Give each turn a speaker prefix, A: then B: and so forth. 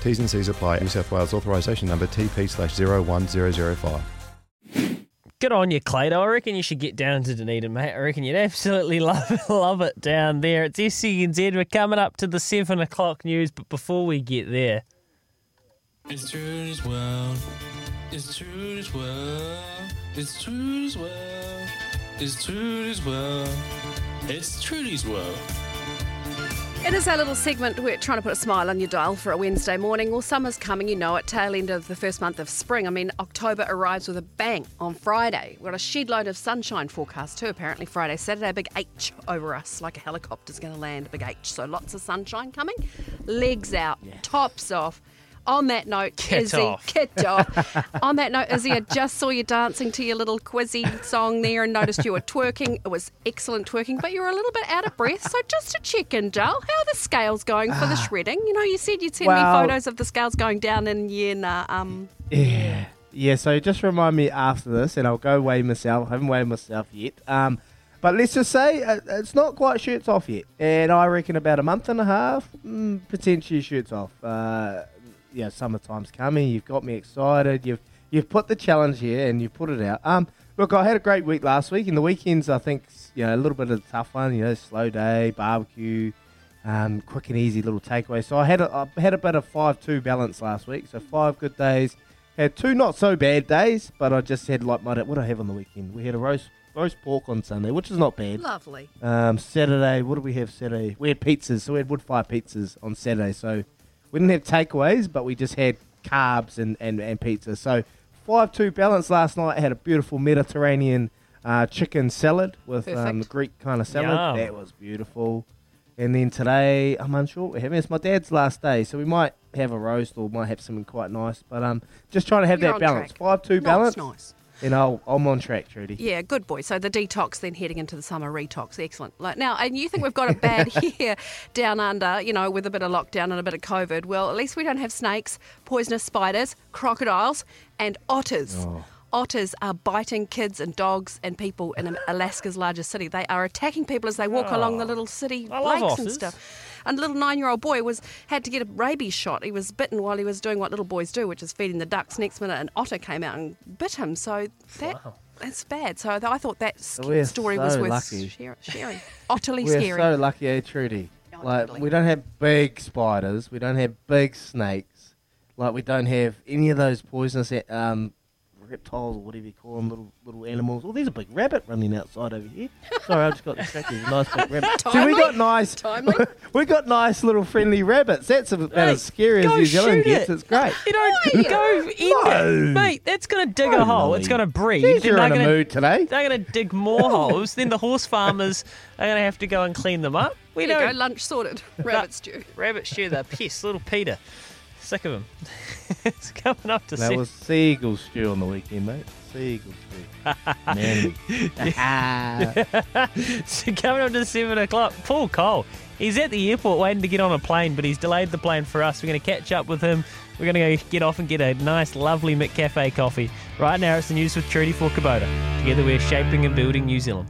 A: T's and C's apply. New South Wales authorisation number TP slash 01005.
B: Good on you, Clado. I reckon you should get down to Dunedin, mate. I reckon you'd absolutely love it, love it down there. It's SENZ. We're coming up to the 7 o'clock news, but before we get there...
C: It's Trudy's well. It's Trudy's well. It's Trudy's well. It's Trudy's world. It's Trudy's world.
D: It is our little segment. We're trying to put a smile on your dial for a Wednesday morning. Well, summer's coming, you know it, tail end of the first month of spring. I mean, October arrives with a bang on Friday. We've got a shed load of sunshine forecast too, apparently, Friday, Saturday. Big H over us, like a helicopter's going to land, big H. So lots of sunshine coming. Legs out, tops off. On that note,
B: Kit
D: Izzy,
B: off.
D: kit off. On that note, Izzy, I just saw you dancing to your little quizzy song there and noticed you were twerking. It was excellent twerking, but you were a little bit out of breath. So just to check in, Joel, how are the scales going for the shredding? You know, you said you'd send me photos of the scales going down in Yena. Um,
E: Yeah. Yeah, so just remind me after this, and I'll go weigh myself. I haven't weighed myself yet. Um, but let's just say uh, it's not quite shirts off yet. And I reckon about a month and a half, mm, potentially shirts off. Uh, yeah, summertime's coming. You've got me excited. You've you've put the challenge here and you've put it out. Um, look, I had a great week last week. In the weekends, I think you know a little bit of a tough one. You know, slow day, barbecue, um, quick and easy little takeaway. So I had a, I had a bit of five two balance last week. So five good days. Had two not so bad days, but I just had like my what did I have on the weekend. We had a roast roast pork on Sunday, which is not bad.
D: lovely.
E: Um, Saturday, what did we have Saturday? We had pizzas, so we had wood fire pizzas on Saturday. So we didn't have takeaways, but we just had carbs and, and, and pizza. So 5 2 balance last night. I had a beautiful Mediterranean uh, chicken salad with um,
D: Perfect.
E: Greek kind of salad.
B: Yum.
E: That was beautiful. And then today, I'm unsure what we're having. It's my dad's last day, so we might have a roast or might have something quite nice. But um, just trying to have
D: You're
E: that balance. 5 2
D: Nice,
E: balance.
D: nice.
E: And I'll, I'm on track, Trudy.
D: Yeah, good boy. So the detox then heading into the summer retox. Excellent. Like now, and you think we've got it bad here down under, you know, with a bit of lockdown and a bit of COVID. Well, at least we don't have snakes, poisonous spiders, crocodiles, and otters.
E: Oh.
D: Otters are biting kids and dogs and people in Alaska's largest city. They are attacking people as they walk along the oh. little city
B: I
D: lakes and stuff. And a little nine-year-old boy was had to get a rabies shot. He was bitten while he was doing what little boys do, which is feeding the ducks. Next minute, an otter came out and bit him. So that that's bad. So I thought that s-
E: We're
D: story was worth
E: lucky.
D: share- sharing. Utterly
E: We're
D: scary.
E: so lucky, eh, Trudy?
D: Yeah,
E: Like
D: totally.
E: we don't have big spiders, we don't have big snakes, like we don't have any of those poisonous um, reptiles or whatever you call them, little little animals. Oh, there's a big rabbit running outside over here. Sorry, I just got distracted. Nice big rabbit. See, we got nice, we got nice little friendly rabbits. That's about
B: Mate,
E: as scary as
B: go
E: New Zealand
B: shoot
E: gets. It's great.
B: You don't go end it. Mate, that's going to dig a
E: No,
B: hole. It's going to breed.
E: Jeez, you're in a
B: gonna-
E: mood today.
B: They're going to dig more holes. Then the horse farmers are going to have to go and clean them up. We
D: there
B: don't.
D: go, lunch sorted. Rabbit stew.
B: Rabbit stew, the piss, little Peter. Sick of him. it's coming up to
E: That
B: se-
E: was seagull stew on the weekend, mate. Seagull stew. Man.
B: so coming up to seven o'clock. Paul Cole. He's at the airport waiting to get on a plane, but he's delayed the plane for us. We're going to catch up with him. We're going to go get off and get a nice, lovely McCafe coffee. Right now, it's the news with Trudy for Kubota. Together, we're shaping and building New Zealand.